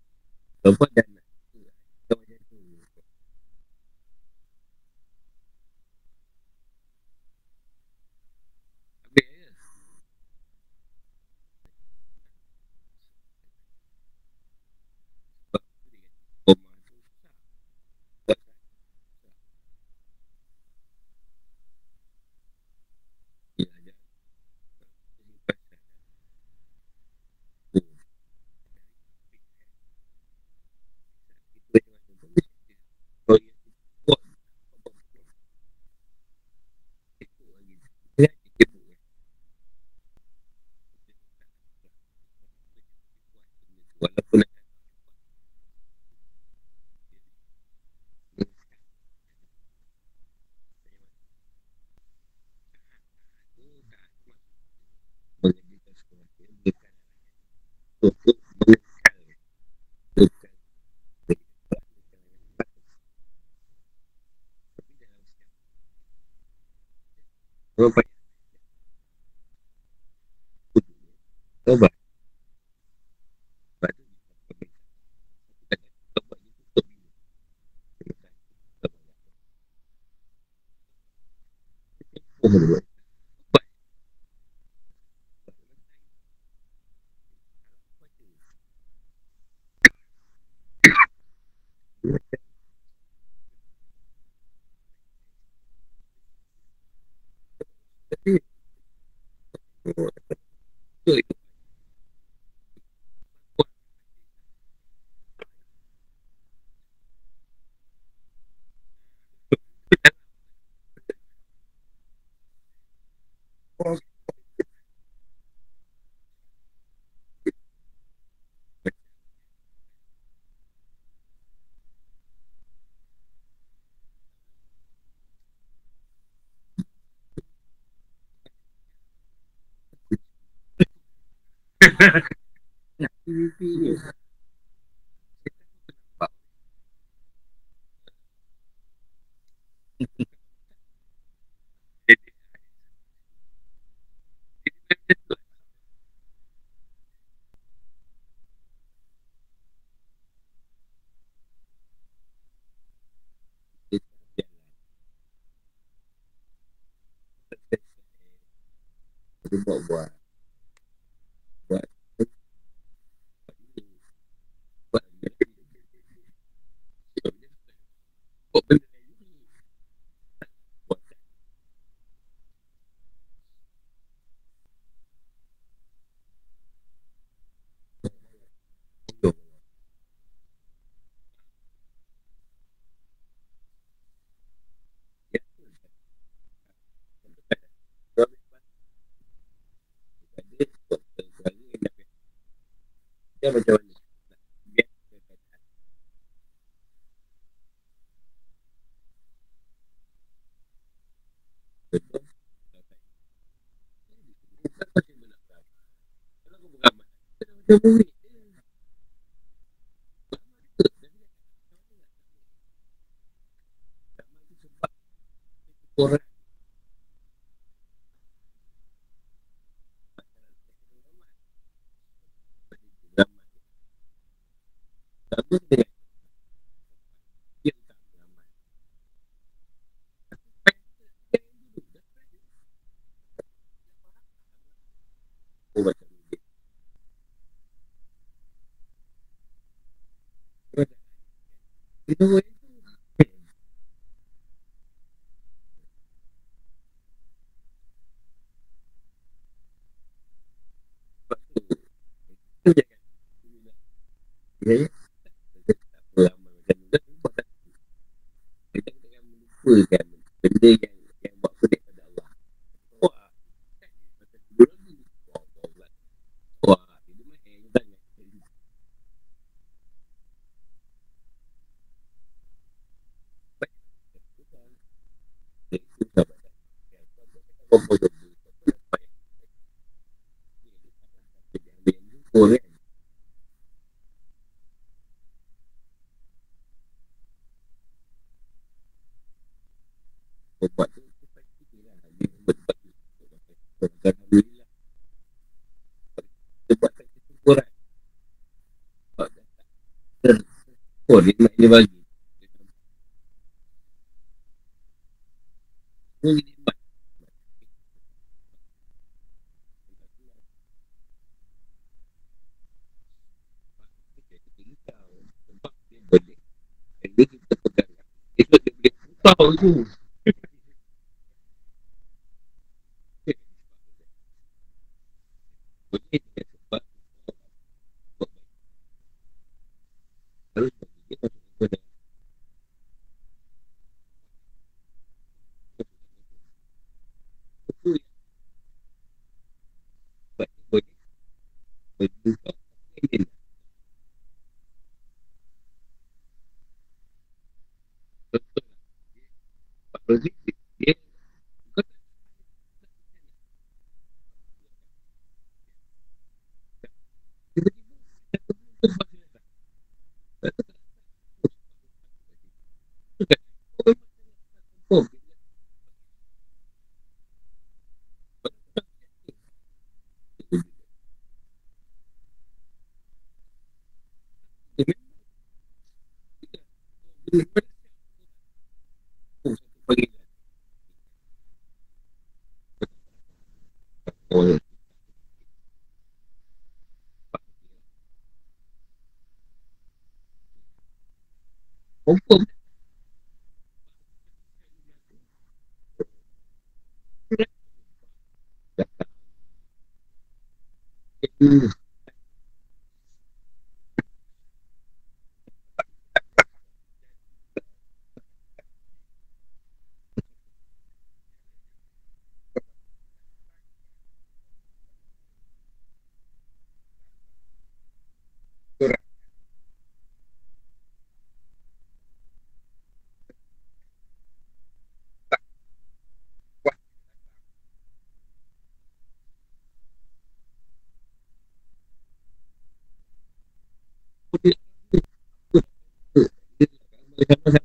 元宝关。Absolutely. dia bagi Dia boleh Dia boleh Dia boleh Dia boleh Dia tu. Dejemos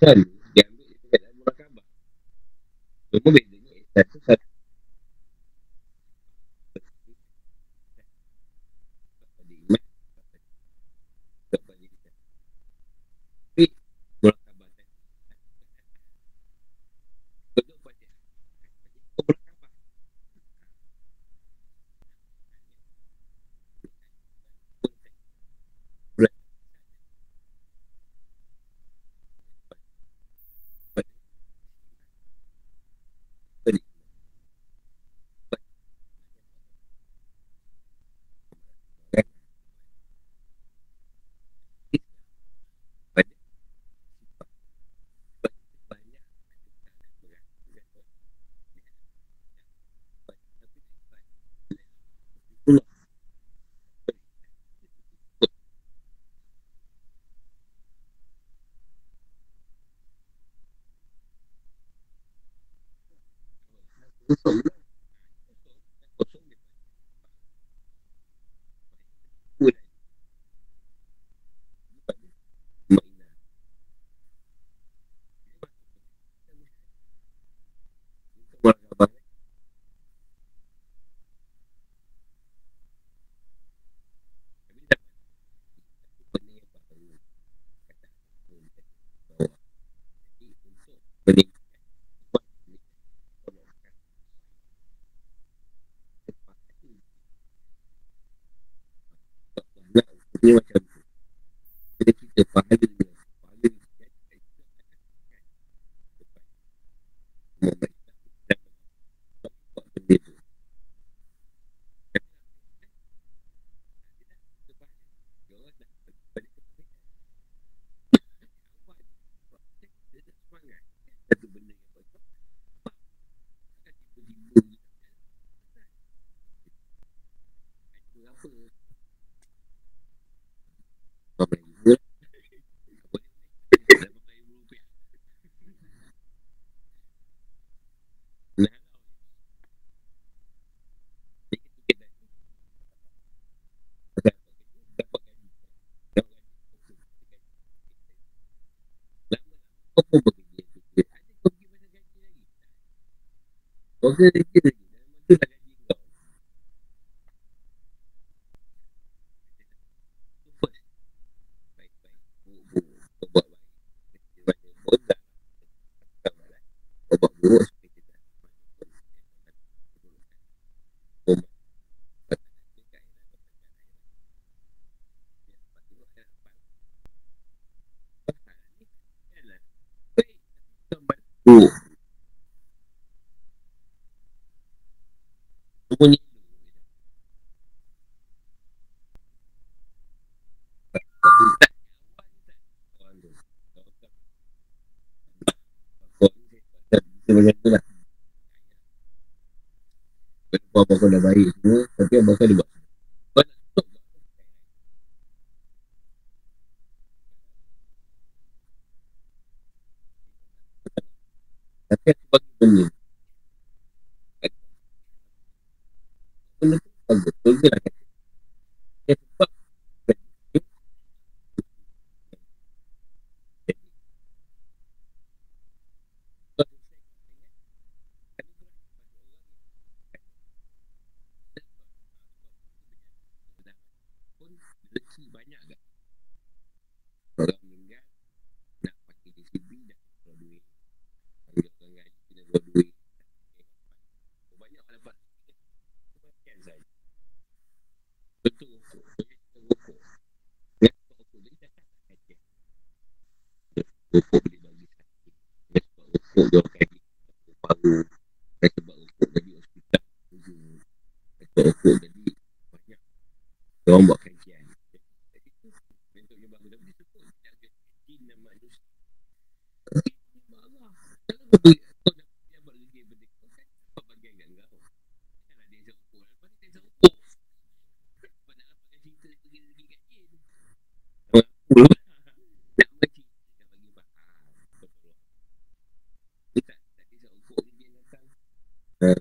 Ihsan Dia ambil Dekat dalam Cuma bedanya Ihsan tu satu Isso good and good. abang kau dah baik semua Tapi abang kau ada buat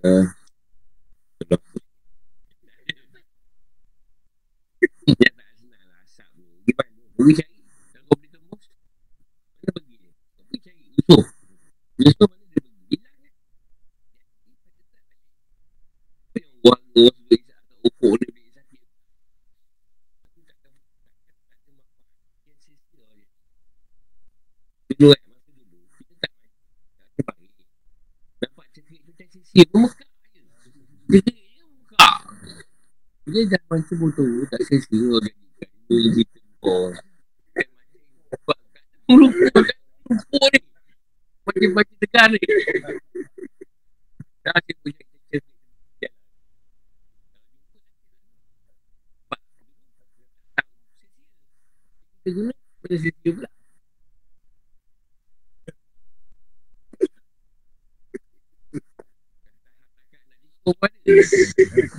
Yeah. kawan tu bodoh tak sesuai organikan dia lebih tempoh baca-baca tegar ni dah dia punya Terima kasih kerana menonton!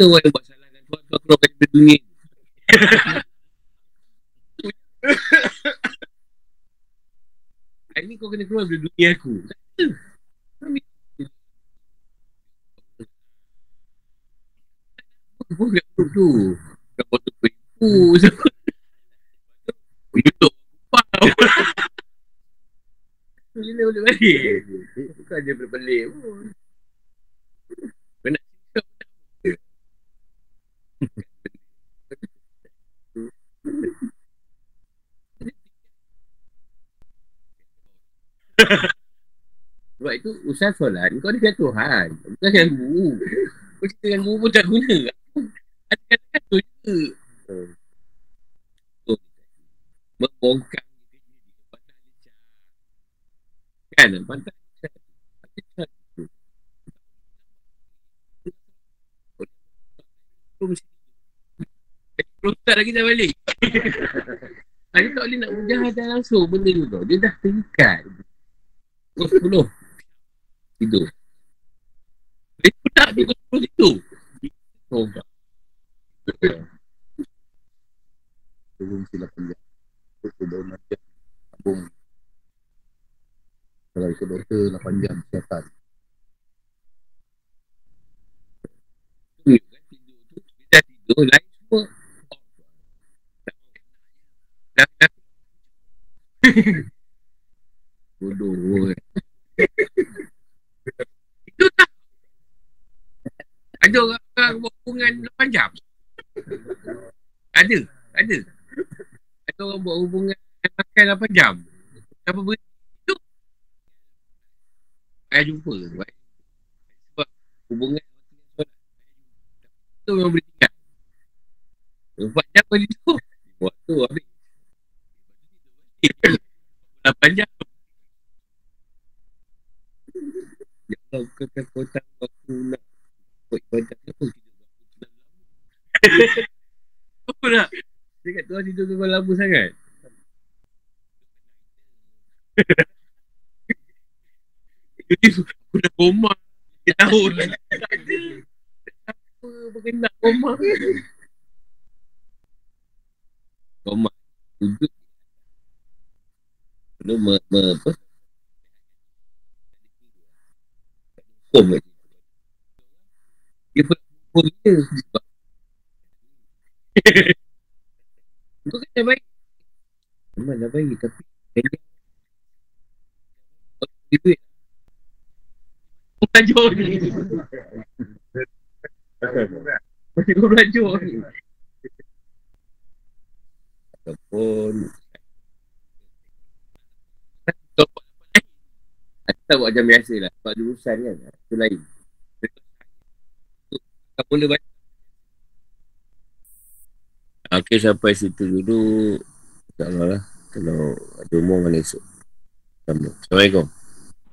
kita orang yang buat salah dan tuan keluar dari dunia ni Hari ni kau kena keluar dari dunia aku. Kau kena keluar tu. Kau kena keluar tu YouTube Kau kena keluar tu Kau kena keluar tu Kau kena Sebab itu usaha solat Kau dengan Tuhan. Bukan dengan guru. Kau cakap dengan guru pun tak guna. Ada kata kan tu je. Oh. Membongkar. Kan? Pantai Kalau tak lagi dah balik. Saya tak boleh nak ujah Dah langsung benda tu tau. Dia dah terikat. Pukul 10 Tidur. Dia pun tak tidur Pukul 10 tidur Tidur Tolong sila penjaga Pukul 10 nanti Abung Kalau ikut doktor 8 jam Kesihatan. Dah kan? tidur lain semua. Thank. Bodoh. Itu tak. Ada orang, buat hubungan 8 jam. Ada Ada. Ada orang buat hubungan Makan 8 jam. Siapa beri? Itu. Saya jumpa. Sebab hubungan Itu memang boleh tinggal. 4 jam kau tidur Waktu habis. 8 jam Ya Allah, kau kan kau tahu aku nak buat ibadah apa tidur tenang lama. Apa nak? Dia kat tuan tidur kau lama sangat. aku dah koma. Dia tahu. Tak ada. Apa berkenaan koma? Koma. Wujud. Lalu me, me, apa? Hukum kat situ. Dia pun hukum dia. Kau kan dah baik. Memang dah baik tapi Kaya Kau bagi duit Kau belajar ni Kau belajar ni Ataupun Kau buat macam biasa lah Sebab dia urusan kan Itu lain. Kau mula baca. Okey sampai situ dulu. InsyaAllah lah Kalau ada umur mana esok. Assalamualaikum